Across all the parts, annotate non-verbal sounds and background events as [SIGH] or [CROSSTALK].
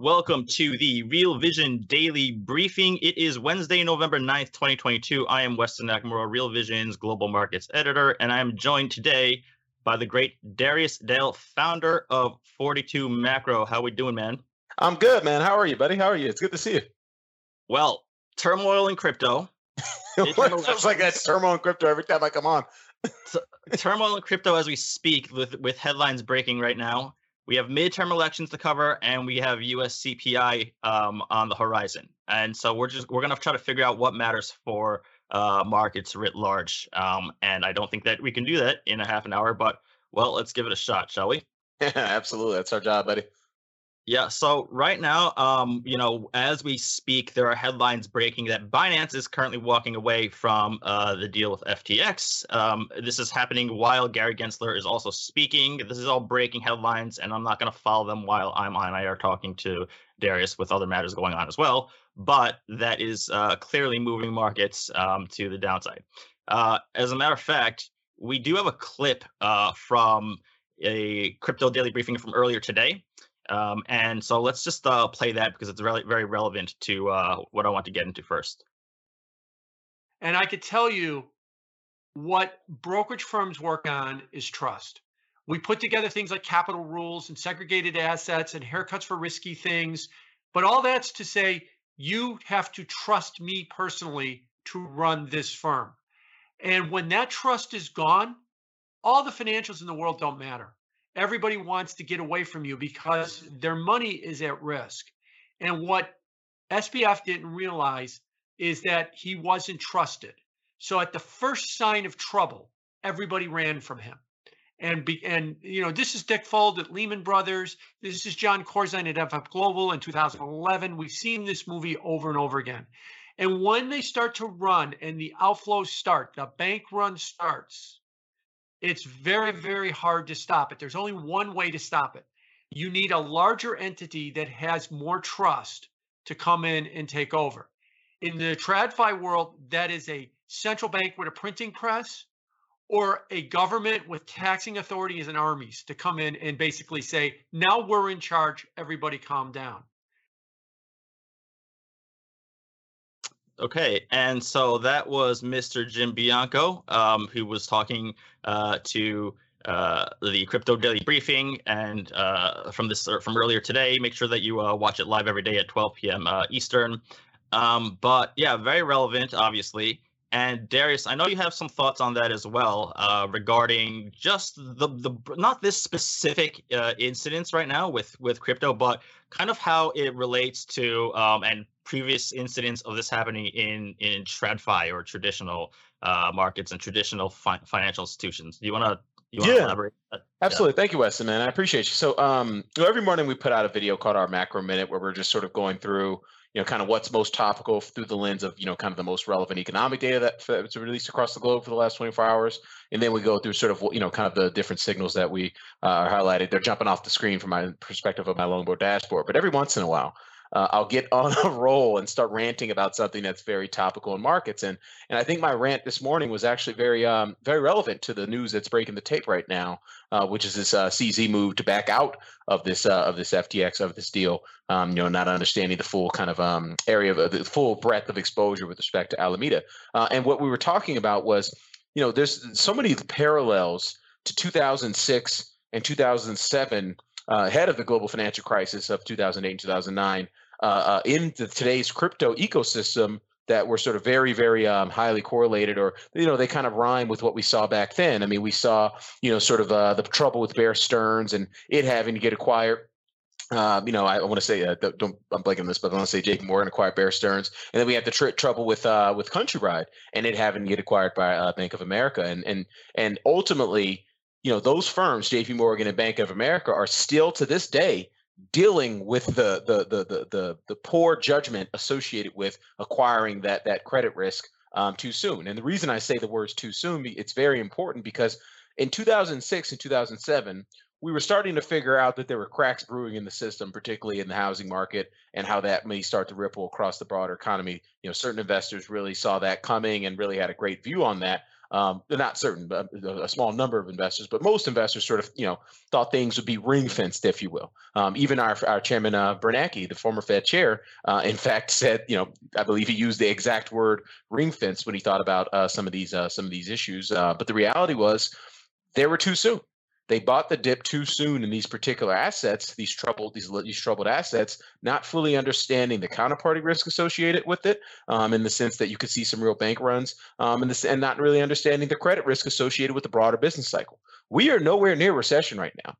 Welcome to the Real Vision Daily Briefing. It is Wednesday, November 9th, 2022. I am Weston Nakamura, Real Vision's Global Markets Editor, and I am joined today by the great Darius Dale, founder of 42 Macro. How are we doing, man? I'm good, man. How are you, buddy? How are you? It's good to see you. Well, turmoil in crypto. [LAUGHS] it feels like that turmoil in crypto every time I come on. turmoil in crypto as we speak with, with headlines breaking right now we have midterm elections to cover and we have US CPI um, on the horizon. And so we're just we're gonna try to figure out what matters for uh, markets writ large. Um, and I don't think that we can do that in a half an hour, but well, let's give it a shot, shall we? Yeah, [LAUGHS] absolutely. That's our job, buddy. Yeah. So right now, um, you know, as we speak, there are headlines breaking that Binance is currently walking away from uh, the deal with FTX. Um, this is happening while Gary Gensler is also speaking. This is all breaking headlines, and I'm not going to follow them while I'm on air talking to Darius with other matters going on as well. But that is uh, clearly moving markets um, to the downside. Uh, as a matter of fact, we do have a clip uh, from a crypto daily briefing from earlier today um, and so let's just uh, play that because it's really very relevant to uh, what I want to get into first. And I could tell you what brokerage firms work on is trust. We put together things like capital rules and segregated assets and haircuts for risky things. But all that's to say, you have to trust me personally to run this firm. And when that trust is gone, all the financials in the world don't matter everybody wants to get away from you because their money is at risk. And what SBF didn't realize is that he wasn't trusted. So at the first sign of trouble, everybody ran from him. And be, and you know this is Dick Fuld at Lehman Brothers. This is John Corzine at MF Global in 2011. We've seen this movie over and over again. And when they start to run and the outflows start, the bank run starts, it's very, very hard to stop it. There's only one way to stop it. You need a larger entity that has more trust to come in and take over. In the TradFi world, that is a central bank with a printing press or a government with taxing authorities and armies to come in and basically say, now we're in charge, everybody calm down. Okay, and so that was Mr. Jim Bianco, um, who was talking uh, to uh, the Crypto Daily Briefing, and uh, from this from earlier today. Make sure that you uh, watch it live every day at 12 p.m. Uh, Eastern. Um, but yeah, very relevant, obviously. And Darius, I know you have some thoughts on that as well uh, regarding just the the not this specific uh, incidents right now with with crypto, but kind of how it relates to um, and previous incidents of this happening in in TradFi or traditional uh, markets and traditional fi- financial institutions. Do you want to you yeah, elaborate? Absolutely. Yeah. Thank you, Weston, man. I appreciate you. So, um, every morning we put out a video called our Macro Minute, where we're just sort of going through you know, kind of what's most topical through the lens of, you know, kind of the most relevant economic data that that's released across the globe for the last 24 hours. And then we go through sort of, you know, kind of the different signals that we uh, are highlighted. They're jumping off the screen from my perspective of my longboard dashboard. But every once in a while, uh, I'll get [LAUGHS] on a roll and start ranting about something that's very topical in markets. And and I think my rant this morning was actually very um, very relevant to the news that's breaking the tape right now, uh, which is this uh, CZ move to back out of this uh, of this FTX of this deal. Um, you know, not understanding the full kind of um, area of uh, the full breadth of exposure with respect to Alameda. Uh, and what we were talking about was, you know, there's so many parallels to 2006 and 2007 uh, ahead of the global financial crisis of 2008 and 2009 uh, uh, in the, today's crypto ecosystem that were sort of very, very um, highly correlated, or you know, they kind of rhyme with what we saw back then. I mean, we saw you know sort of uh, the trouble with Bear Stearns and it having to get acquired uh, you know, I, I want to say, uh, don't, I'm blanking on this, but I want to say J.P. Morgan acquired Bear Stearns, and then we had the tr- trouble with uh, with Countrywide and it having to get acquired by uh, Bank of America, and and and ultimately, you know, those firms, J.P. Morgan and Bank of America, are still to this day dealing with the the the the the, the poor judgment associated with acquiring that that credit risk um, too soon. And the reason I say the words too soon, it's very important because in 2006 and 2007 we were starting to figure out that there were cracks brewing in the system, particularly in the housing market, and how that may start to ripple across the broader economy. You know, certain investors really saw that coming and really had a great view on that. Um, not certain, but a small number of investors, but most investors sort of, you know, thought things would be ring fenced, if you will. Um, even our, our chairman uh, Bernanke, the former Fed chair, uh, in [LAUGHS] fact said, you know, I believe he used the exact word ring fence when he thought about uh, some of these uh, some of these issues. Uh, but the reality was, they were too soon they bought the dip too soon in these particular assets, these troubled these these troubled assets, not fully understanding the counterparty risk associated with it, um, in the sense that you could see some real bank runs, um, and this and not really understanding the credit risk associated with the broader business cycle. We are nowhere near recession right now.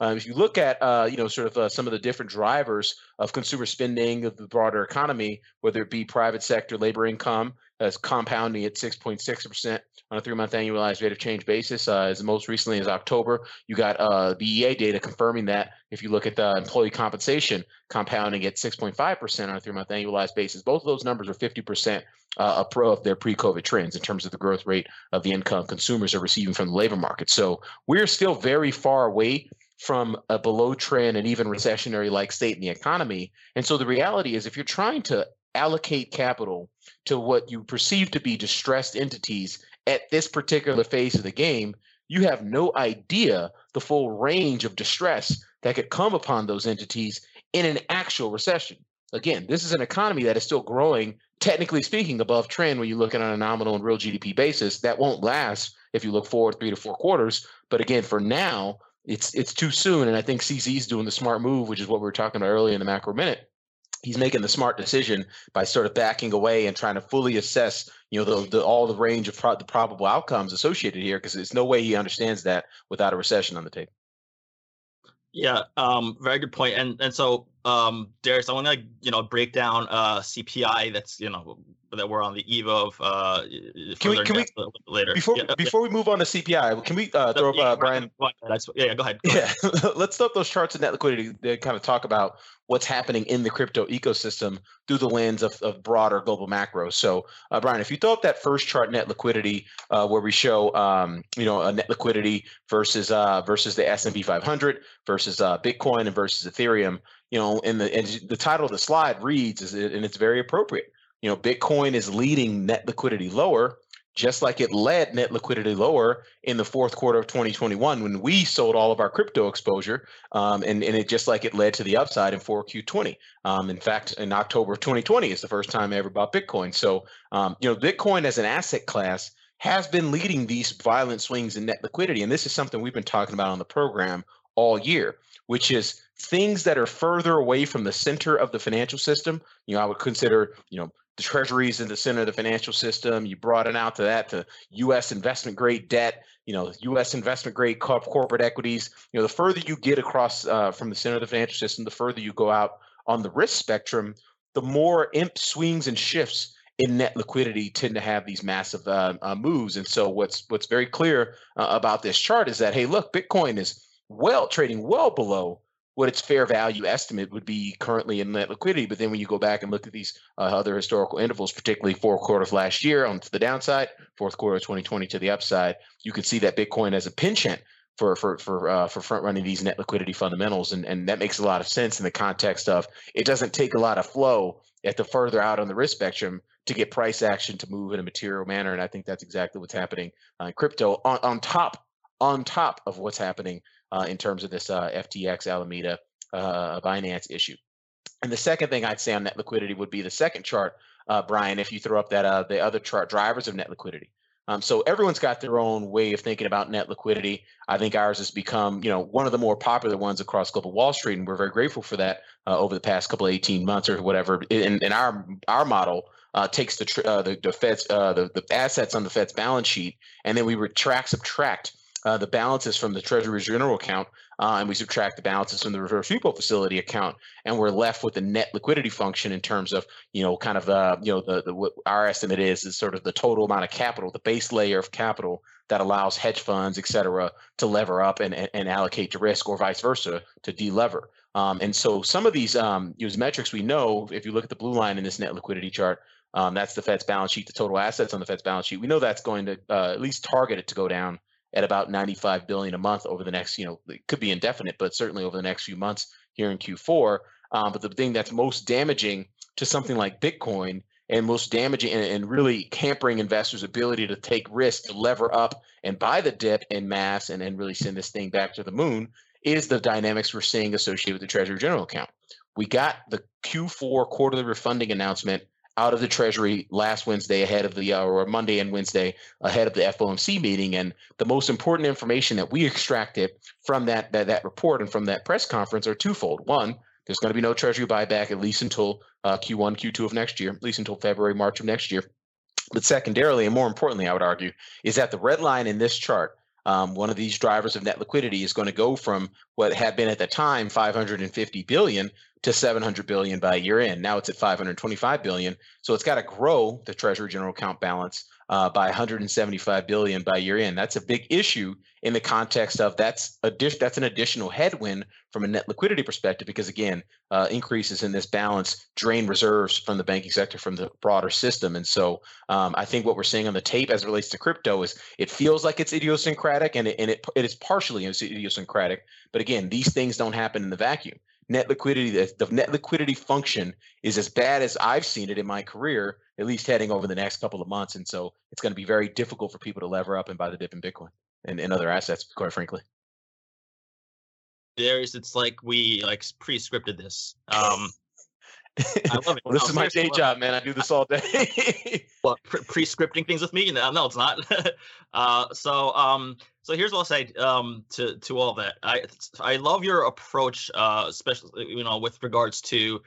Uh, if you look at uh, you know sort of uh, some of the different drivers of consumer spending of the broader economy, whether it be private sector labor income, as compounding at 6.6% on a three-month annualized rate of change basis. Uh, as most recently as October, you got uh, BEA data confirming that. If you look at the employee compensation, compounding at 6.5% on a three-month annualized basis, both of those numbers are 50% uh, of their pre-COVID trends in terms of the growth rate of the income consumers are receiving from the labor market. So we're still very far away from a below trend and even recessionary like state in the economy. And so the reality is if you're trying to allocate capital to what you perceive to be distressed entities at this particular phase of the game, you have no idea the full range of distress that could come upon those entities in an actual recession. Again, this is an economy that is still growing, technically speaking, above trend when you look at on a nominal and real GDP basis. That won't last if you look forward three to four quarters. But again, for now, it's it's too soon. And I think CZ is doing the smart move, which is what we were talking about earlier in the macro minute, he's making the smart decision by sort of backing away and trying to fully assess you know the, the all the range of pro- the probable outcomes associated here because there's no way he understands that without a recession on the table. Yeah um very good point. And and so um darius i want to you know break down uh cpi that's you know that we're on the eve of uh can we, can we later before yeah, before yeah. we move on to cpi can we uh throw yeah, up uh, brian yeah go ahead, go ahead. yeah [LAUGHS] let's throw up those charts of net liquidity to kind of talk about what's happening in the crypto ecosystem through the lens of, of broader global macro. So, uh, Brian, if you throw up that first chart, net liquidity, uh, where we show, um, you know, a net liquidity versus uh, versus the S and P 500 versus uh, Bitcoin and versus Ethereum, you know, and the and the title of the slide reads, is and it's very appropriate. You know, Bitcoin is leading net liquidity lower just like it led net liquidity lower in the fourth quarter of 2021 when we sold all of our crypto exposure. Um, and, and it just like it led to the upside in 4Q20. Um, in fact, in October of 2020 is the first time I ever bought Bitcoin. So, um, you know, Bitcoin as an asset class has been leading these violent swings in net liquidity. And this is something we've been talking about on the program all year, which is things that are further away from the center of the financial system. You know, I would consider, you know, the treasuries in the center of the financial system. You brought it out to that to U.S. investment grade debt. You know, U.S. investment grade corporate equities. You know, the further you get across uh, from the center of the financial system, the further you go out on the risk spectrum, the more imp swings and shifts in net liquidity tend to have these massive uh, uh, moves. And so, what's what's very clear uh, about this chart is that hey, look, Bitcoin is well trading well below what its fair value estimate would be currently in net liquidity. But then when you go back and look at these uh, other historical intervals, particularly fourth quarter of last year on to the downside, fourth quarter of 2020 to the upside, you can see that Bitcoin as a penchant for for for uh, for front running these net liquidity fundamentals, and and that makes a lot of sense in the context of it doesn't take a lot of flow at the further out on the risk spectrum to get price action to move in a material manner, and I think that's exactly what's happening uh, in crypto on on top on top of what's happening in terms of this uh, FTX Alameda uh, Binance issue. And the second thing I'd say on net liquidity would be the second chart, uh, Brian, if you throw up that uh, the other chart, drivers of net liquidity. Um, so everyone's got their own way of thinking about net liquidity. I think ours has become, you know, one of the more popular ones across global Wall Street, and we're very grateful for that uh, over the past couple of 18 months or whatever. And, and our our model uh, takes the, uh, the the Fed's uh, the the assets on the Fed's balance sheet, and then we retract subtract uh, the balances from the Treasury General account uh, and we subtract the balances from the reverse repo facility account, and we're left with the net liquidity function in terms of you know kind of the you know the, the what our estimate is is sort of the total amount of capital, the base layer of capital that allows hedge funds, et cetera, to lever up and, and, and allocate to risk, or vice versa, to delever. Um, and so some of these um, use metrics we know, if you look at the blue line in this net liquidity chart, um, that's the Fed's balance sheet, the total assets on the Fed's balance sheet. We know that's going to uh, at least target it to go down at about 95 billion a month over the next, you know, it could be indefinite, but certainly over the next few months here in Q4. Um, but the thing that's most damaging to something like Bitcoin and most damaging and, and, really hampering investors' ability to take risk, to lever up and buy the dip in mass and, and really send this thing back to the moon is the dynamics we're seeing associated with the Treasury General account. We got the Q4 quarterly refunding announcement out of the Treasury last Wednesday ahead of the uh, or Monday and Wednesday ahead of the FOMC meeting. And the most important information that we [LAUGHS] extracted from that that, that report and from that press conference are twofold. One, there's going to be no Treasury buyback at least until uh, Q1, Q2 of next year, at least until February, March of next year. But secondarily, and more importantly, I would argue, is that the red line in this chart um, one of these drivers of net liquidity is going to go from what had been at the time 550 billion to 700 billion by year end. Now it's at 525 billion. So it's got to grow the Treasury General Account balance uh, by 175 billion by year end. That's a big issue in the context of that's a that's an additional headwind from a net liquidity perspective because again, uh, increases in this balance drain reserves from the banking sector from the broader system. And so um, I think what we're seeing on the tape as it relates to crypto is it feels like it's idiosyncratic and it, and it, it is partially idiosyncratic. But again, these things don't happen in the vacuum net liquidity the, net liquidity function is as bad as I've seen it in my career, at least heading over the next couple of months. And so it's going to be very difficult for people to lever up and buy the dip in Bitcoin and, and other assets, quite frankly. There's it's like we like pre-scripted this. Um I love it. well, [LAUGHS] this no, is my day job, man. I do this all day. [LAUGHS] well, pre scripting things with me? No, no, it's not. [LAUGHS] uh, so, um, so here's what I'll say um, to to all that. I I love your approach, uh, especially you know with regards to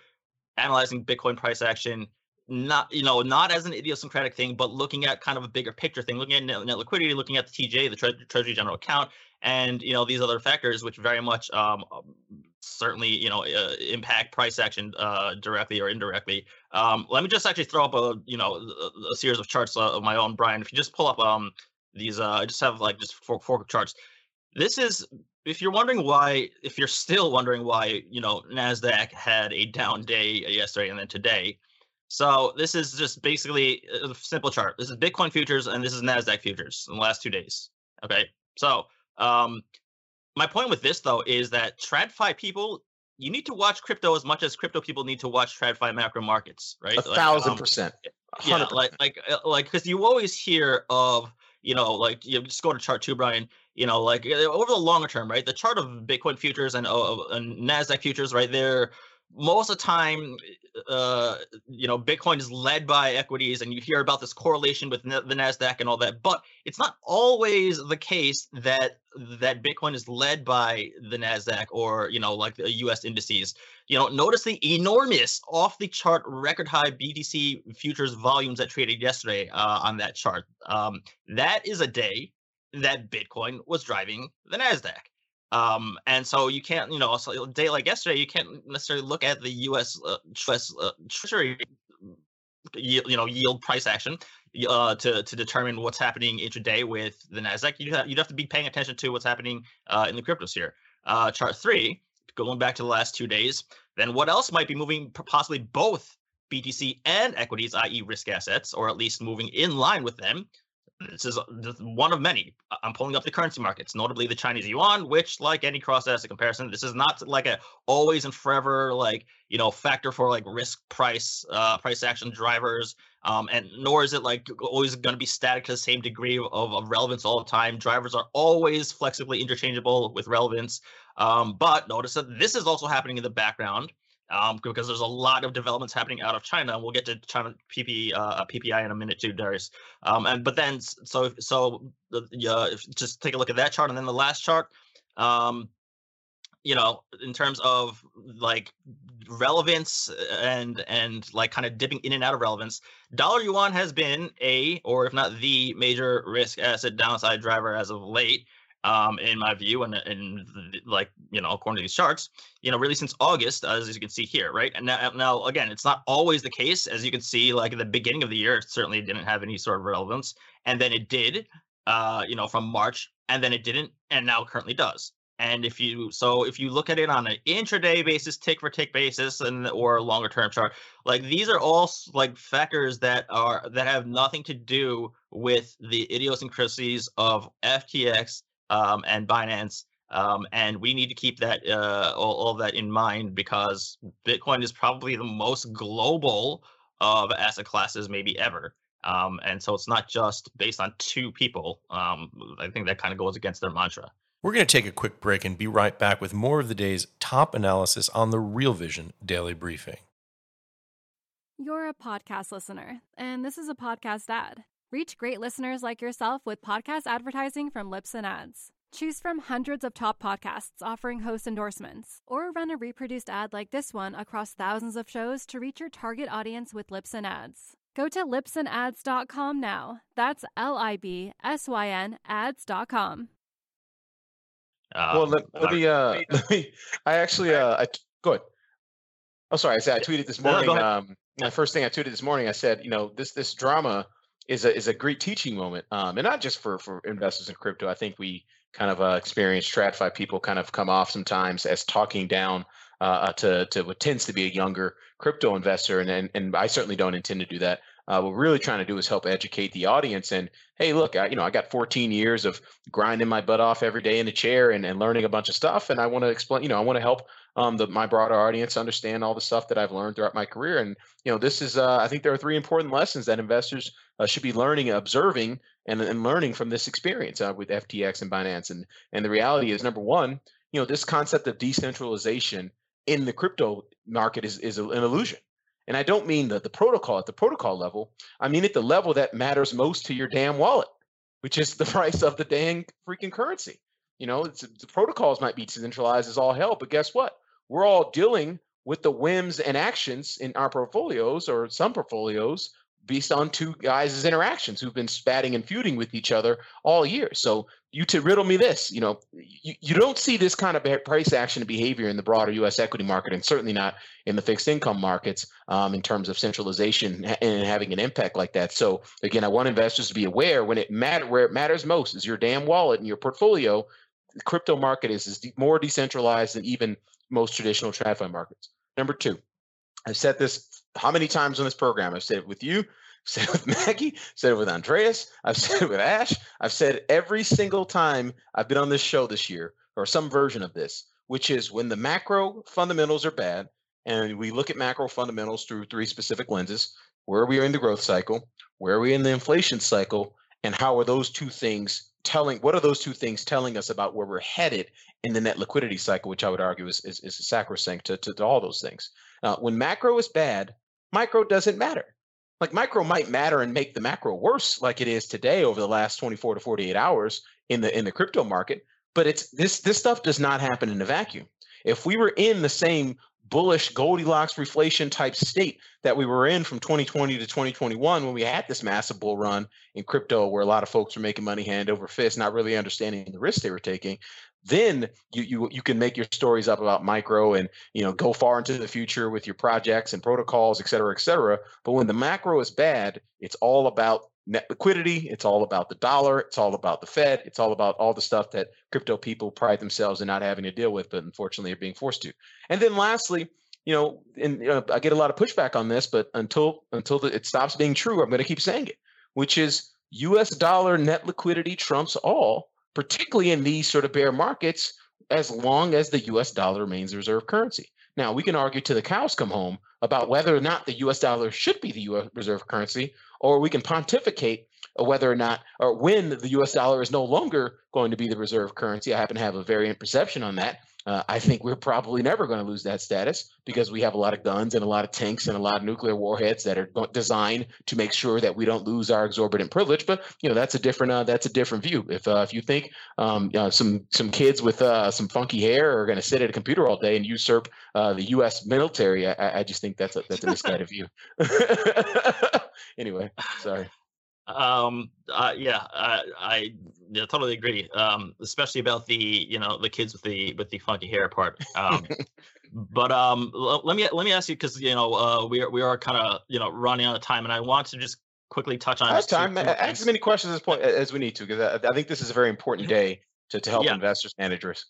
analyzing Bitcoin price action. Not you know not as an idiosyncratic thing, but looking at kind of a bigger picture thing, looking at net, net liquidity, looking at the TJ, the Tre- Treasury General Account, and you know these other factors, which very much um, certainly you know uh, impact price action uh, directly or indirectly. Um, let me just actually throw up a you know a, series of charts uh, of my own, Brian. If you just pull up um these, uh, I just have like just four, four charts. This is if you're wondering why, if you're still wondering why you know Nasdaq had a down day yesterday and then today. So this is just basically a simple chart. This is Bitcoin futures and this is Nasdaq futures in the last two days. Okay, so um, my point with this though is that TradFi people, you need to watch crypto as much as crypto people need to watch TradFi macro markets, right? A like, thousand um, percent. Yeah, like like uh, like because you always hear of you know like you just go to chart two, Brian. You know, like uh, over the longer term, right? The chart of Bitcoin futures and, uh, and Nasdaq futures, right? They're most of the time, uh, you know, Bitcoin is led by equities, and you hear about this correlation with the Nasdaq and all that. But it's not always the case that that Bitcoin is led by the Nasdaq or you know, like the U.S. indices. You know, notice the enormous off the chart record high BTC futures volumes that traded yesterday uh, on that chart. Um, that is a day that Bitcoin was driving the Nasdaq. Um, and so you can't, you know, a day like yesterday, you can't necessarily look at the U.S. Uh, uh, Treasury, you know, yield price action uh, to to determine what's happening intraday with the Nasdaq. You have, you'd have to be paying attention to what's happening uh, in the cryptosphere. Uh, chart three, going back to the last two days, then what else might be moving? Possibly both BTC and equities, i.e., risk assets, or at least moving in line with them this is one of many. I'm pulling up the currency markets, notably the Chinese yuan, which, like any cross-asset comparison, this is not like a always and forever like you know factor for like risk price uh, price action drivers, um, and nor is it like always going to be static to the same degree of, of relevance all the time. Drivers are always flexibly interchangeable with relevance, um, but notice that this is also happening in the background um, because there's a lot of developments happening out of China. We'll get to China PP, uh, PPI in a minute too, Darius. Um, and but then so so uh, just take a look at that chart, and then the last chart. Um, you know, in terms of like relevance and and like kind of dipping in and out of relevance, dollar yuan has been a or if not the major risk asset downside driver as of late. Um, in my view, and, and like you know, according to these charts, you know, really since August, as you can see here, right? And now, now again, it's not always the case, as you can see, like at the beginning of the year, it certainly didn't have any sort of relevance, and then it did, uh, you know, from March, and then it didn't, and now currently does. And if you so if you look at it on an intraday basis, tick for tick basis, and or longer term chart, like these are all like factors that are that have nothing to do with the idiosyncrasies of FTX um, and Binance. Um, and we need to keep that uh, all, all that in mind because Bitcoin is probably the most global of asset classes maybe ever. Um, and so it's not just based on two people. Um, I think that kind of goes against their mantra. We're going to take a quick break and be right back with more of the day's top analysis on the Real Vision Daily Briefing. You're a podcast listener, and this is a podcast ad. Reach great listeners like yourself with podcast advertising from Libsyn Ads. Choose from hundreds of top podcasts offering host endorsements, or run a reproduced ad like this one across thousands of shows to reach your target audience with Libsyn Ads. Go to libsynads.com now. That's L I B S Y N ads.com. Um, well, let, let, me, uh, [LAUGHS] let me. I actually, uh, I go ahead. Oh, sorry. I said I tweeted this morning. No, um, my first thing I tweeted this morning, I said, you know, this this drama is a is a great teaching moment, um, and not just for for investors in crypto. I think we kind of uh, experience TradFi people kind of come off sometimes as talking down uh, uh, to to what tends to be a younger crypto investor, and and, and I certainly don't intend to do that. Uh, what we're really trying to do is help educate the audience. And hey, look, I, you know, I got 14 years of grinding my butt off every day in a chair and, and learning a bunch of stuff. And I want to explain, you know, I want to help um, the, my broader audience understand all the stuff that I've learned throughout my career. And you know, this is, uh, I think there are three important lessons that investors uh, should be learning, observing, and, and learning from this experience uh, with FTX and Binance. And and the reality is, number one, you know, this concept of decentralization in the crypto market is is an illusion. And I don't mean the, the protocol at the protocol level. I mean at the level that matters most to your damn wallet, which is the [LAUGHS] price of the dang freaking currency. You know, the protocols might be decentralized as all hell, but guess what? We're all dealing with the whims and actions in our portfolios or some portfolios based on two guys' interactions who've been spatting and feuding with each other all year. So you to riddle me this, you know, you, you don't see this kind of price action behavior in the broader U.S. equity market, and certainly not in the fixed income markets um, in terms of centralization and having an impact like that. So again, I want investors to be aware when it matter where it matters most is your damn wallet and your portfolio. The crypto market is, is more decentralized than even most traditional TradFi markets. Number two, I've said this how many times on this program? I've said it with you, said it with Maggie, said it with Andreas, I've said it with Ash. I've said every single time I've been on this show this year, or some version of this, which is when the macro fundamentals are bad, and we look at macro fundamentals through three specific lenses where are we in the growth cycle, where are we in the inflation cycle, and how are those two things telling what are those two things telling us about where we're headed in the net liquidity cycle, which I would argue is, is, is sacrosanct to, to, to all those things. Uh, when macro is bad, micro doesn't matter. Like micro might matter and make the macro worse, like it is today over the last 24 to 48 hours in the in the crypto market. But it's this this stuff does not happen in a vacuum. If we were in the same bullish Goldilocks reflation type state that we were in from 2020 to 2021 when we had this massive bull run in crypto where a lot of folks were making money hand over fist, not really understanding the risks they were taking then you you you can make your stories up about micro and you know go far into the future with your projects and protocols, et cetera, et cetera. But when the macro is bad, it's all about net liquidity. It's all about the dollar. It's all about the Fed. It's all about all the stuff that crypto people pride themselves in not having to deal with, but unfortunately are being forced to. And then lastly, you know, and you know, I get a lot of pushback on this, but until until the, it stops being true, I'm going to keep saying it, which is U.S. dollar net liquidity trumps all particularly in these sort of bear markets, as long as the US dollar remains the reserve currency. Now, we can argue to the cows come home about whether or not the US dollar should be the US reserve currency, or we can pontificate whether or not or when the US dollar is no longer going to be the reserve currency. I happen to have a variant perception on that. Uh, I think we're probably never going to lose that status because we have a lot of guns and a lot of tanks and a lot of nuclear warheads that are designed to make sure that we don't lose our exorbitant privilege. But you know that's a different uh, that's a different view. If uh, if you think um, some some kids with uh, some funky hair are going to sit at a computer all day and usurp uh, the U.S. military, I, I, just think that's a that's a misguided view. [LAUGHS] anyway, sorry. Um. Uh, yeah. I, I yeah, totally agree. Um. Especially about the you know the kids with the with the funky hair part. Um. [LAUGHS] but um. L- let me let me ask you because you know uh we are we are kind of you know running out of time and I want to just quickly touch on. That's time. Ask as many questions as point as we need to because I, I think this is a very important [LAUGHS] day to to help yeah. investors manage risk.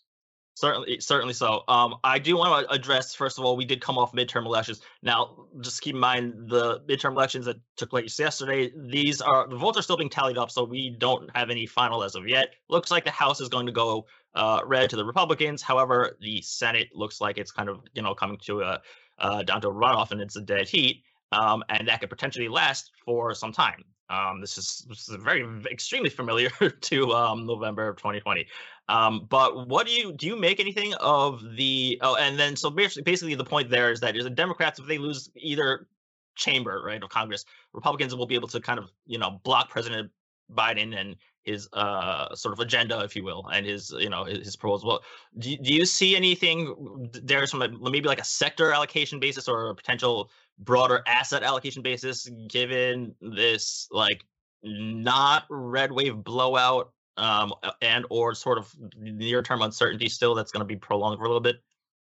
Certainly, certainly so. Um, I do want to address first of all, we did come off midterm elections. Now, just keep in mind the midterm elections that took place yesterday. These are the votes are still being tallied up, so we don't have any final as of yet. Looks like the House is going to go uh, red to the Republicans. However, the Senate looks like it's kind of you know coming to a uh, down to a runoff, and it's a dead heat, um, and that could potentially last for some time. Um, this is this is very extremely familiar [LAUGHS] to um, November of 2020. Um, but what do you do? You make anything of the? Oh, and then so basically, basically the point there is that is the Democrats if they lose either chamber right of Congress, Republicans will be able to kind of you know block President Biden and his uh sort of agenda, if you will, and his you know his, his proposal. Do, do you see anything there's from maybe like a sector allocation basis or a potential broader asset allocation basis, given this like not red wave blowout um, and or sort of near term uncertainty still that's going to be prolonged for a little bit?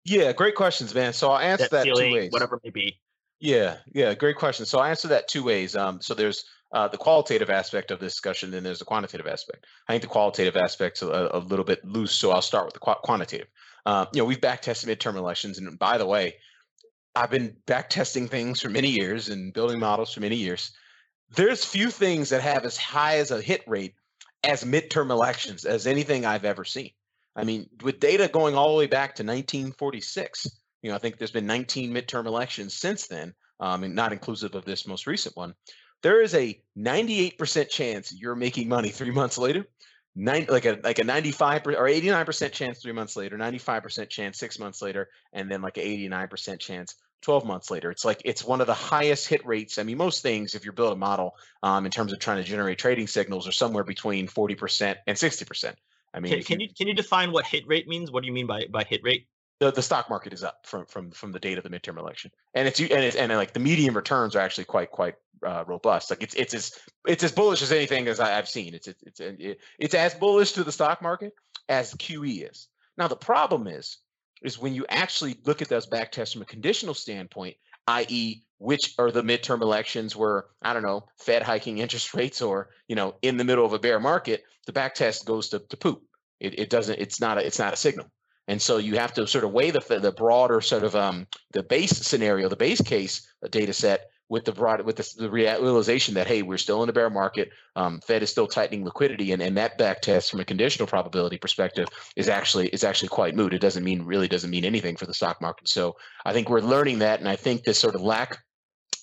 Yeah, great questions, man. So I'll answer that, that feeling, two ways. Whatever it may be. Yeah, yeah, great question. So I answer that two ways. Um, so there's uh, the qualitative aspect of this discussion, and there's the quantitative aspect. I think the qualitative aspect's a, a little bit loose, so I'll start with the qu- quantitative. Uh, you know, we've back tested midterm elections, and by the way, I've been back testing things for many years and building models for many years. There's few things that have as high as a hit rate as midterm elections as anything I've ever seen. I mean, with data going all the way back to 1946, you know, I think there's been 19 midterm elections since then, um, and not inclusive of this most recent one. There is a 98% chance you're making money three months later, nine, like a like a 95 or 89% chance three months later, 95% chance six months later, and then like an 89% chance 12 months later. It's like it's one of the highest hit rates. I mean, most things, if you build a model um, in terms of trying to generate trading signals, are somewhere between 40% and 60%. I mean, can, can you, you can you define what hit rate means? What do you mean by by hit rate? The, the stock market is up from from from the date of the midterm election, and it's and it's, and like the median returns are actually quite quite uh, robust. Like it's it's as it's as bullish as anything as I, have seen. It's it's it's it's as bullish to the stock market as QE is. Now the problem is is when you actually look at those back tests from a conditional standpoint, i.e., which are the midterm elections where I don't know Fed hiking interest [LAUGHS] rates or you know in the middle of a bear market, the back test goes to, to poop. It, it doesn't. It's not a. It's not a signal. And so you have to sort of weigh the the broader sort of um, the base scenario, the base case uh, data set with the broad with the, the realization that hey, we're still in a bear market. Um, Fed is still tightening liquidity, and, and that back test from a conditional probability perspective is actually is actually quite moot. It doesn't mean really doesn't mean anything for the stock market. So I think we're learning that, and I think this sort of lack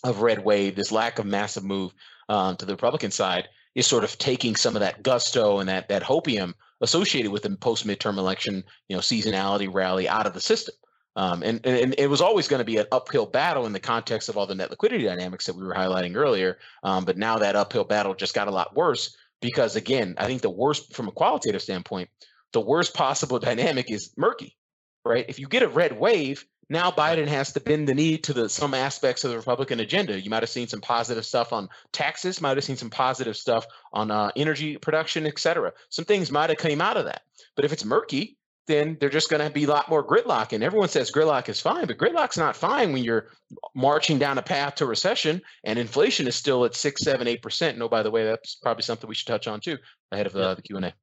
of red wave, this lack of massive move um, to the Republican side, is sort of taking some of that gusto and that that hopium associated with the post midterm election, you know, seasonality rally out of the system. Um, and, and it was always going to be an uphill battle in the context of all the net liquidity dynamics that we were highlighting earlier. Um, but now that uphill battle just got a lot worse because, again, I think the worst from a qualitative standpoint, the worst possible [LAUGHS] dynamic is murky, right? If you get a red wave, now Biden has to bend the knee to the some aspects of the Republican agenda. You might have seen some positive stuff on taxes, might have seen some positive stuff on uh, energy production, et cetera. Some things might have came out of that. But if it's murky, then they're just going to be a lot more gridlock. And everyone says gridlock is fine, but gridlock's not fine when you're marching down a path to recession and inflation is still at six, seven, eight percent. No, by the way, that's probably something we should touch on too ahead of uh, the Q and A.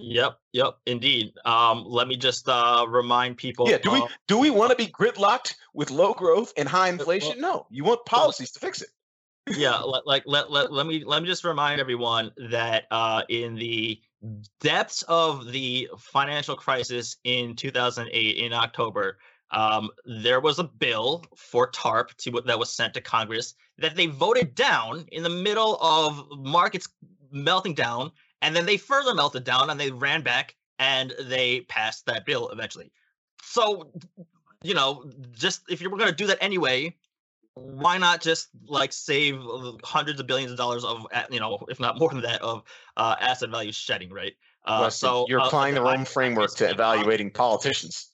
Yep, yep, indeed. Um, let me just uh, remind people. Yeah, do we do we want to be gridlocked with low growth and high inflation? No, you want policies to fix it. yeah, like let, let let me let me just remind everyone that uh, in the depths of the financial crisis in 2008 in October, um, there was a bill for TARP to, that was sent to Congress that they voted down in the middle of markets melting down, and then they further melted down and they ran back and they passed that bill eventually. So, you know, just if you were going to do that anyway, why not just like save hundreds of billions of dollars of you know if not more than that of uh, asset value shedding right uh, so you're uh, applying the wrong framework to evaluating politicians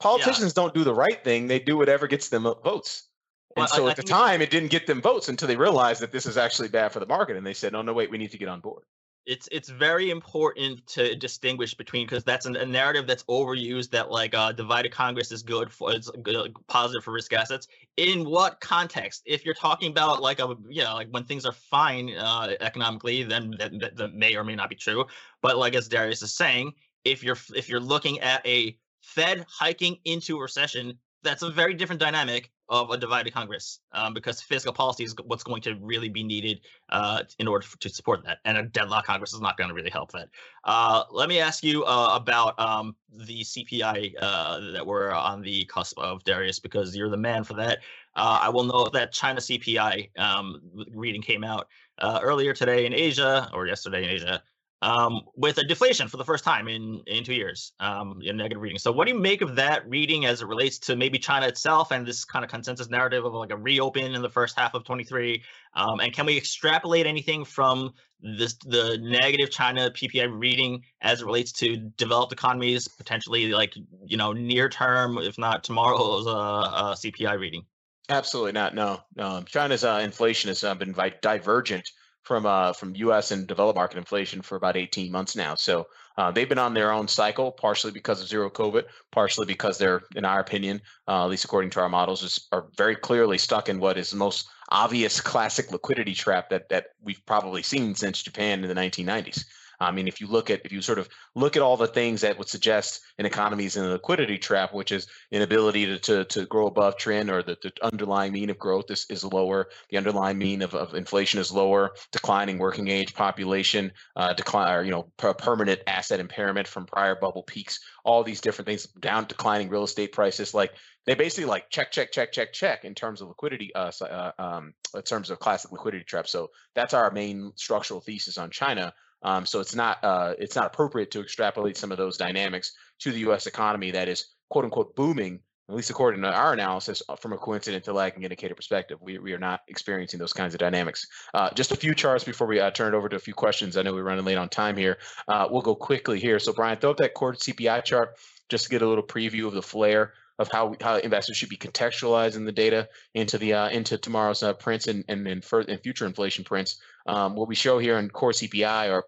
politicians yeah. don't do the right thing they do whatever gets them votes And so I, at the time, it didn't get them votes until they realized that this is actually bad for the market, and they said, "Oh no, wait, we need to get on board." It's it's very important to distinguish between because that's an, a narrative that's overused that like uh, divided Congress is good for it's good, positive for risk assets. In what context? If you're talking about like a you know like when things are fine uh, economically, then that, that, that may or may not be true. But like as Darius is saying, if you're if you're looking at a Fed hiking into a recession, that's a very different dynamic of a divided Congress um, because fiscal policy is what's going to really be needed uh, in order to support that. And a deadlock Congress is not going to really help that. Uh, let me ask you uh, about um, the CPI uh, that we're on the cusp of, Darius, because you're the man for that. Uh, I will note that China CPI um, reading came out uh, earlier today in Asia or yesterday in Asia um, with a deflation for the first time in in two years, um, in negative reading. So, what do you make of that reading as it relates to maybe China itself and this kind of consensus narrative of like a reopen in the first half of 23? Um, and can we extrapolate anything from this the negative China PPI reading as it relates to developed economies, potentially like you know near term, if not tomorrow's uh, uh, CPI reading? Absolutely not. No, um, China's uh, inflation has uh, been divergent from uh, from U.S. and developed market inflation for about 18 months now. So uh, they've been on their own cycle, partially because of zero COVID, partially because they're, in our opinion, uh, at least according to our models, is, are very clearly stuck in what is the most obvious classic liquidity trap that that we've probably seen since Japan in the 1990s. I mean, if you look at if you sort of look at all the things that would suggest an economy is in a liquidity trap, which is inability to to, to grow above trend or the, the underlying mean of growth is, is lower, the underlying mean of, of inflation is lower, declining working age population, uh, decline or you know per- permanent asset impairment from prior bubble peaks, all these different things, down declining real estate prices, like they basically like check check check check check in terms of liquidity uh, uh um in terms of classic liquidity trap so that's our main structural thesis on china um, so it's not uh, it's not appropriate to extrapolate some of those dynamics to the U.S. economy that is quote unquote booming. At least according to our analysis, uh, from a coincident to lagging indicator perspective, we, we are not experiencing those kinds of dynamics. Uh, just a few charts before we uh, turn it over to a few questions. I know we're running late on time here. Uh, we'll go quickly here. So Brian, throw up that core CPI chart just to get a little preview of the flare of how how investors should be contextualizing the data into the uh, into tomorrow's uh, prints and and and, for, and future inflation prints. Um, what we show here in core CPI are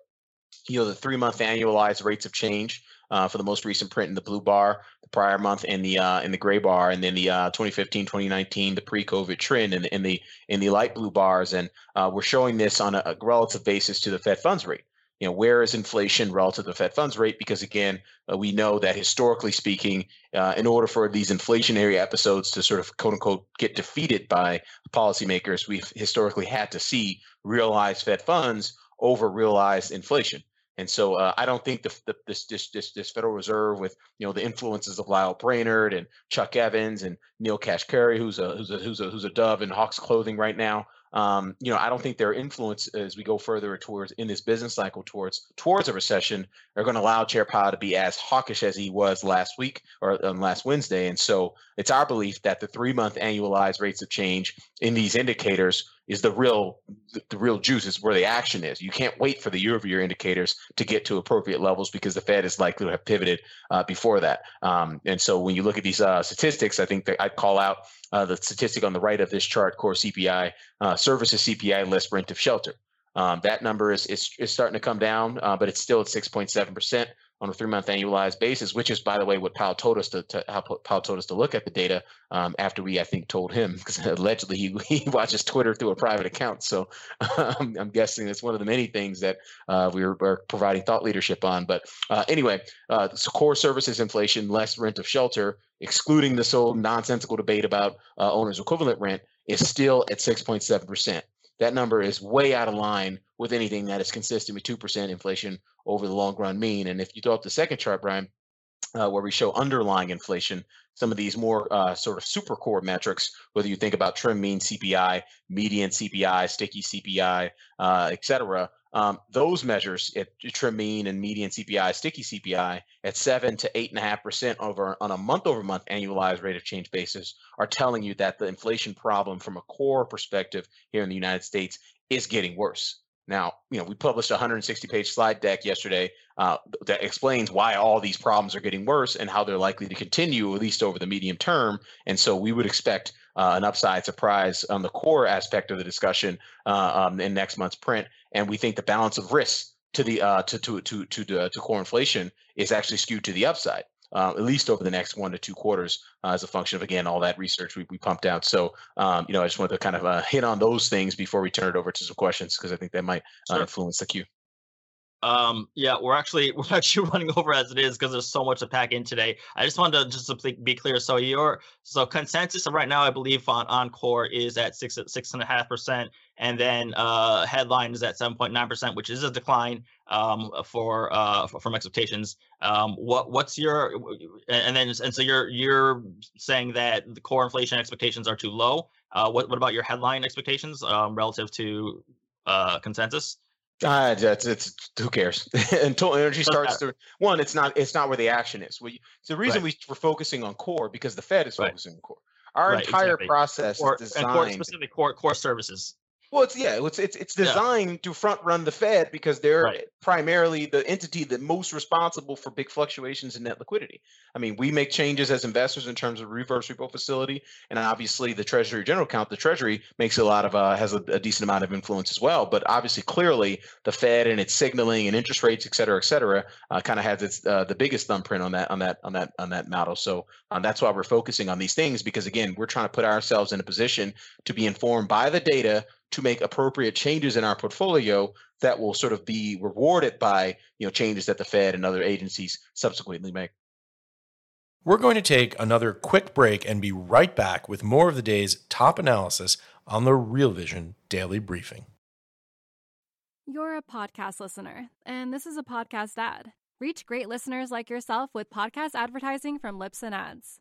you know the three month annualized rates of change uh, for the most recent print in the blue bar, the prior month in the uh, in the gray bar, and then the uh, 2015, 2019, the pre-COVID trend in the in the in the light blue bars, and uh, we're showing this on a, a, relative basis to the Fed funds rate. You know, where is inflation relative to the Fed funds rate? Because again, uh, we know that historically speaking, uh, in order for these inflationary episodes to sort of quote unquote get defeated by policymakers, we've historically had to see realized Fed funds over realized inflation. And so uh, I don't think the, the, this, this this this Federal Reserve with you know the influences of Lael Brainard and Chuck Evans and Neel Kashkari, who's a who's a who's a who's a dove in Hawk's clothing right now, um, you know, I don't think their influence as we go further towards in this business cycle towards towards a recession are going to allow Chair Powell to be as hawkish as he was last week or um, last Wednesday. And so it's our belief that the three month annualized rates of change in these indicators is the real the, real juice is where the action is. You can't wait for the year over year indicators to get to appropriate levels because the Fed is likely to have pivoted uh, before that. Um, and so when you look at these uh, statistics, I think that I'd call out uh, the statistic on the right of this chart, core CPI, uh, services CPI less rent of shelter. Um, that number is, is, is starting to come down, uh, but it's still at 6.7% on a three-month annualized basis, which is, by the way, what Powell told us to, to how Powell told us to look at the data um, after we, I think, told him [LAUGHS] because allegedly he, he [LAUGHS] watches Twitter through a private account. So um, I'm guessing that's one of the many things that uh, we are, providing thought leadership on. But uh, anyway, uh, so core services inflation, less rent of shelter, excluding this whole nonsensical debate about uh, owner's equivalent rent, is still at 6.7 percent that number is way out of line with anything that is consistent with 2% inflation over the long run mean. And if you throw up the second chart, Brian, uh, where we show underlying inflation, some of these more uh, sort of super core metrics, whether you think about trim mean CPI, median CPI, sticky CPI, uh, et cetera, um, those measures at trim mean and median CPI, sticky CPI at seven to eight and a half percent over on a month over month annualized rate of change basis are telling you that the inflation problem from a core perspective here in the United States is getting worse. Now, you know, we published a 160 page slide deck yesterday uh, that explains why all these problems are getting worse and how they're likely to continue, at least over the medium term. And so we would expect uh, an upside surprise on the core aspect of the discussion uh, um, in next month's print. And we think the balance of risks to the uh, to to to to to core inflation is actually skewed to the upside. Uh, at least over the next one to two quarters, uh, as a function of again all that research we, we pumped out. So, um, you know, I just wanted to kind of uh, hit on those things before we turn it over to some questions because I think that might uh, sure. influence the queue. Um, yeah, we're actually [LAUGHS] we're actually running over as it is because there's so much to pack in today. I just wanted to just to be clear. So your so consensus right now, I believe on on core is at six six and a half percent, and then uh headline is at seven point nine percent, which is a decline um for uh from expectations. Um, what what's your and then and so you're you're saying that the core inflation expectations are too low. Uh, what what about your headline expectations um relative to uh consensus? Uh, it's, it's who cares [LAUGHS] until energy starts to one. It's not it's not where the action is. We it's the reason right. we we're focusing on core because the Fed is right. focusing on core. Our right, entire exactly. process or, is designed and core, specifically core core services. Well, it's yeah, it's it's it's designed yeah. to front run the Fed because they're right. primarily the entity that most responsible for big fluctuations in net liquidity. I mean, we make changes as investors in terms of reverse repo facility, and obviously the Treasury General Account, the Treasury makes a lot of uh, has a, a, decent amount of influence as well. But obviously, clearly, the Fed and its signaling and interest rates, et cetera, et cetera, uh, kind of has its uh, the biggest thumbprint on that on that on that on that model. So um, that's why we're focusing on these things because again, we're trying to put ourselves in a position to be informed by the data to make appropriate changes in our portfolio that will sort of be rewarded by you know changes that the Fed and other agencies subsequently make. We're going to take another quick break and be right back with more of the day's top analysis on the Real Vision Daily Briefing. You're a podcast listener, and this is a podcast ad. Reach great listeners like yourself with podcast advertising from Libsyn Ads.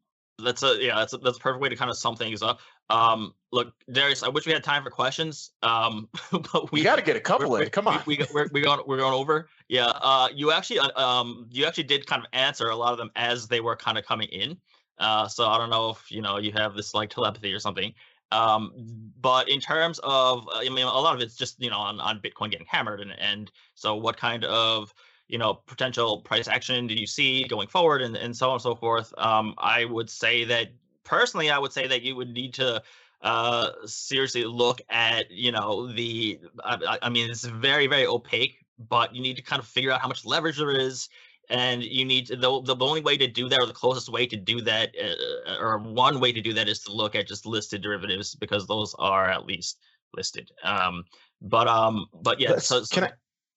that's a yeah, that's a, that's a perfect way to kind of sum things up. Um, look, Darius, I wish we had time for questions. Um, [LAUGHS] but we got to get a couple in. Come on, we, we we're, we're going we're going over. Yeah, uh, you actually uh, um you actually did kind of answer a lot of them as they were kind of coming in. Uh, so I don't know if you know you have this like telepathy or something. Um, but in terms of, I mean, a lot of it's just you know on on Bitcoin getting hammered, and and so what kind of you know potential price action do you see going forward, and and so on and so forth. Um, I would say that personally, I would say that you would need to uh, seriously look at, you know, the, I, I mean, it's very, very opaque, but you need to kind of figure out how much leverage there is. And you need to, the, the only way to do that, or the closest way to do that, uh, or one way to do that is to look at just listed derivatives because those are at least listed. Um, but um, but yeah. So, so, can I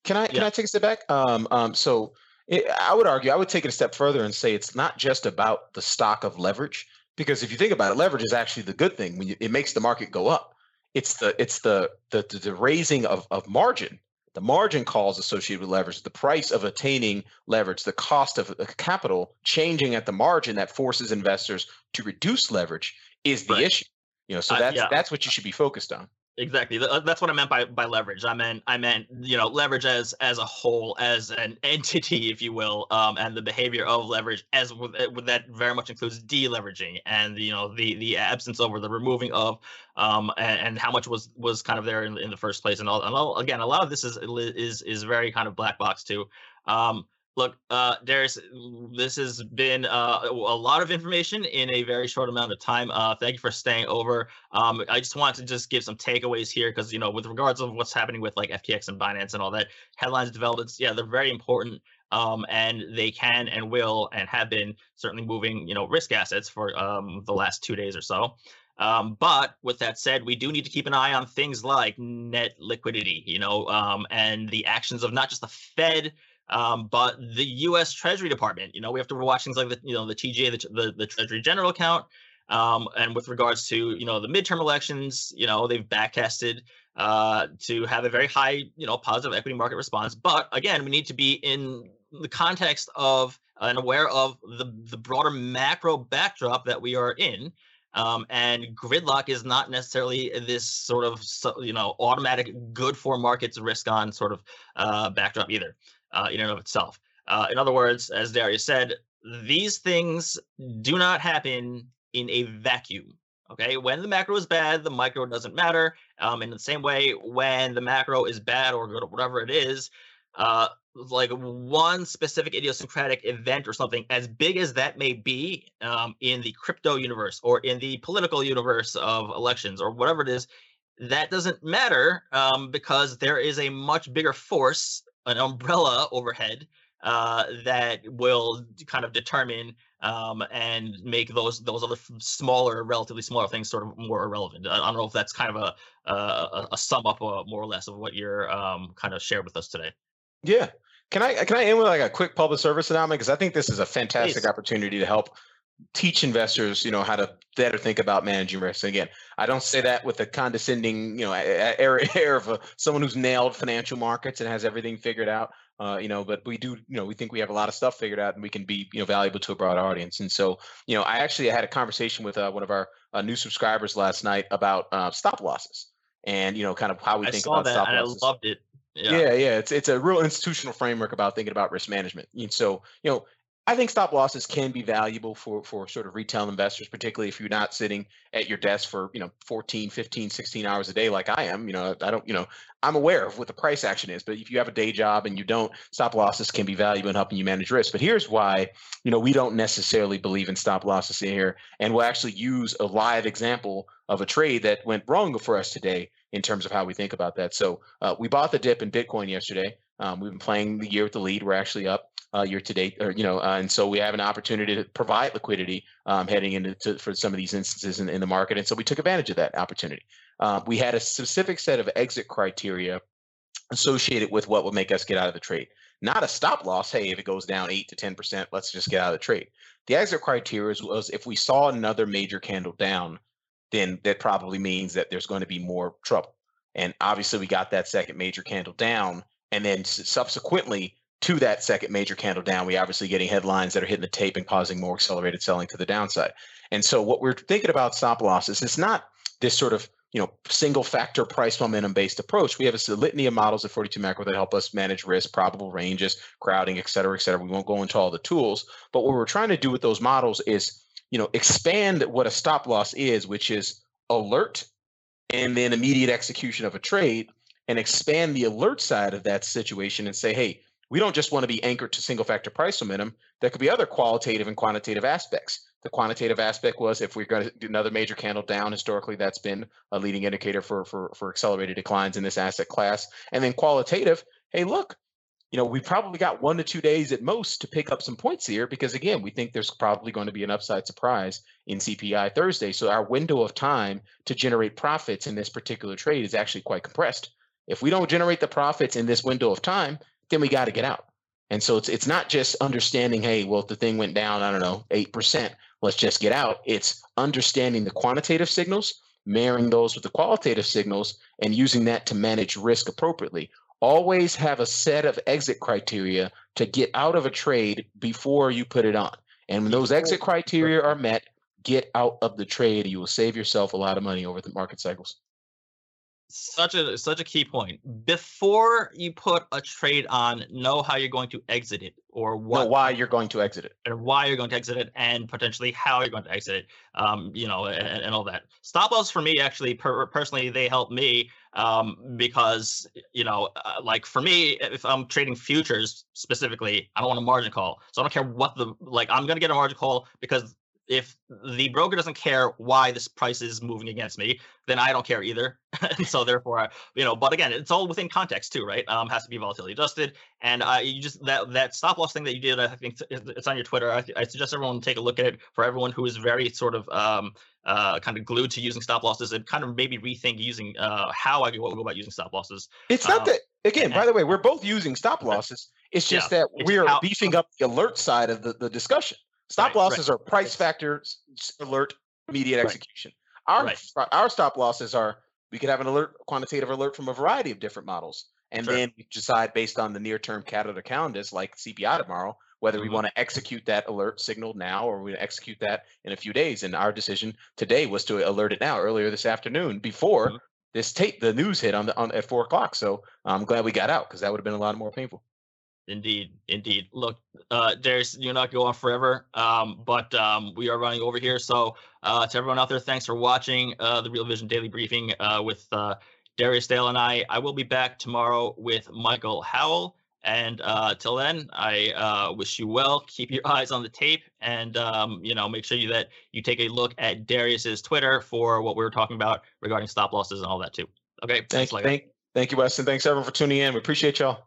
can I can I take a step back? Um, um, so it, I would argue I would take it a step further and say it's not just about the stock of leverage because if you think about it, leverage is actually the good thing. When you, it makes the market go up, it's the it's the the, the, the raising of, of margin, the margin calls associated with leverage, the price of attaining leverage, the cost of capital changing at the margin that forces investors to reduce leverage is the right. issue. You know, so that's uh, yeah. that's what you should be focused on. Exactly. Uh, that's what I meant by by leverage. I meant I meant you know leverage as as a whole, as an [LAUGHS] entity, if you will, um, and the behavior of leverage as with, uh, that very much includes deleveraging and you know the the absence of the removing of, um, and, and how much was was kind of there in, in the first place, and all, and all again a lot of this is is is very kind of black box too. Um, Look, uh, Darius, this has been uh, a lot of information in a very short amount of time. Uh, thank you for staying over. Um, I just wanted to just give some takeaways here because, you know, with regards of what's happening with like FTX and Binance and all that, headlines, developments, yeah, they're very important. Um, and they can and will and have been certainly moving, you know, risk assets for um, the last two days or so. Um, but with that said, we do need to keep an eye on things like net liquidity, you know, um, and the actions of not just the Fed, um, but the U.S. Treasury Department, you know, we have to watch things like the, you know, the TGA, the, the, the Treasury General account. Um, and with regards to, you know, the midterm elections, you know, they've backtested uh, to have a very high, you know, positive equity market response. But again, we need to be in the context of and aware of the, the broader macro backdrop that we are in. Um, and gridlock is not necessarily this sort of you know automatic good for markets risk on sort of uh, backdrop either uh, in and of itself. Uh, in other words, as Darius said, these things do not happen in a vacuum. Okay, when the macro is bad, the micro doesn't matter. Um, in the same way, when the macro is bad or good or whatever it is, uh, like one specific idiosyncratic event or something, as big as that may be um, in the crypto universe or in the political universe of elections or whatever it is, that doesn't matter um, because there is a much bigger force, an umbrella overhead uh, that will kind of determine um, and make those those other smaller, relatively smaller things sort of more irrelevant. I, I don't know if that's kind of a a, a sum up uh, more or less of what you're um, kind of shared with us today. Yeah. Can I can I end with like a quick public service announcement because I think this is a fantastic Please. opportunity to help teach investors, you know, how to better think about managing risk. And again, I don't say that with a condescending, you know, air, [LAUGHS] air of a, someone who's nailed financial markets and has everything figured out. Uh, you know, but we do, you know, we think we have a lot of stuff figured out and we can be, you know, valuable to a broad audience. And so, you know, I actually had a conversation with uh, one of our uh, new subscribers last night about uh, stop losses and, you know, kind of how we I think about that, stop losses. I loved it. Yeah. yeah, yeah, it's it's a real institutional framework about thinking about risk management. And so, you know, I think stop losses can be valuable for for sort of retail investors, particularly if you're not sitting at your desk for, you know, 14, 15, 16 hours a day like I am. You know, I don't, you know, I'm aware of what the price action is, but if you have a day job and you don't, stop losses can be valuable in helping you manage risk. But here's why, you know, we don't necessarily believe in stop losses here. And we'll actually use a live example of a trade that went wrong for us today in terms of how we think about that. So uh, we bought the dip in Bitcoin yesterday. Um, we've been playing the year with the lead. We're actually up uh, year to date, or you know, uh, and so we have an opportunity to provide liquidity um, heading into to, for some of these instances in, in, the market, and so we took advantage of that opportunity. Uh, we had a specific set of exit criteria associated with what would make us get out of the trade, not a stop loss. Hey, if it goes down eight to ten percent, let's just get out of the trade. The exit criteria was if we saw another major candle down, then that probably means that there's going to be more trouble. And obviously, we got that second major candle down, and then subsequently to that second major candle down, we obviously getting headlines that are hitting the tape and causing more accelerated selling to the downside. And so what we're thinking about stop losses is not this sort of you know single factor price momentum based approach. We have a litany of models at 42 macro that help us manage risk, probable ranges, crowding, et cetera, et cetera. We won't go into all the tools, but what we're trying to do with those models is you know expand what a stop loss is, which is alert and then immediate execution of a trade and expand the alert side of that situation and say, hey, we don't just want to be anchored to single factor price momentum. There could be other qualitative and quantitative aspects. The quantitative aspect was if we're going to do another major candle down, historically that's been a leading indicator for, for, for accelerated declines in this asset class. And then qualitative, hey, look, you know, we probably got one to two days at most to pick up some points here because again, we think there's probably going to be an upside surprise in CPI Thursday. So our window of time to generate profits in this particular trade is actually quite compressed. If we don't generate the profits in this window of time, then we got to get out. And so it's it's not just understanding, hey, well, if the thing went down, I don't know, eight percent, let's just get out. It's understanding the quantitative signals, marrying those with the qualitative signals, and using that to manage risk appropriately. Always have a set of exit criteria to get out of a trade before you put it on. And when those exit criteria are met, get out of the trade. You will save yourself a lot of money over the market cycles such a such a key point. Before you put a trade on, know how you're going to exit it or what why you're going to exit it. And why you're going to exit it and potentially how you're going to exit it. Um, you know, and, and all that. Stop loss for me actually per, personally they help me um because you know uh, like for me if i'm trading futures specifically i don't want a margin call so i don't care what the like i'm going to get a margin call because if the broker doesn't care why this price is moving against me, then I don't care either. [LAUGHS] and so therefore, I, you know, but again, it's all within context too, right? Um, has to be volatility adjusted. And uh, you just that that stop loss thing that you did, I think it's on your Twitter. I, I suggest everyone take a look at it for everyone who is very sort of um, uh, kind of glued to using stop losses and kind of maybe rethink using uh, how I go, about using stop losses. It's not um, that again. And, by the way, we're both using stop losses. It's just yeah, that we're beefing up the alert side of the, the discussion. Stop right, losses right. are price factors, alert, immediate right. execution. Our our stop losses are we could have an alert, quantitative alert from a variety of different models, and sure. then we decide based on the near term catalyst calendars like CPI tomorrow whether mm-hmm. we want to execute that alert signal now or we execute that in a few days. And our decision today was to alert it now earlier this afternoon before mm-hmm. this tape the news hit on the on at four o'clock. So I'm glad we got out because that would have been a lot more painful. Indeed, indeed. Look, uh, Darius, you're not going on forever, um, but um, we are running over here. So, uh, to everyone out there, thanks for watching uh, the Real Vision Daily Briefing uh, with uh, Darius Dale and I. I will be back tomorrow with Michael Howell. And uh, till then, I uh, wish you well. Keep your eyes on the tape, and um, you know, make sure you that you take a look at Darius's Twitter for what we were talking about regarding stop losses and all that too. Okay, thank, thank, thank you, Weston. Thanks everyone for tuning in. We appreciate y'all.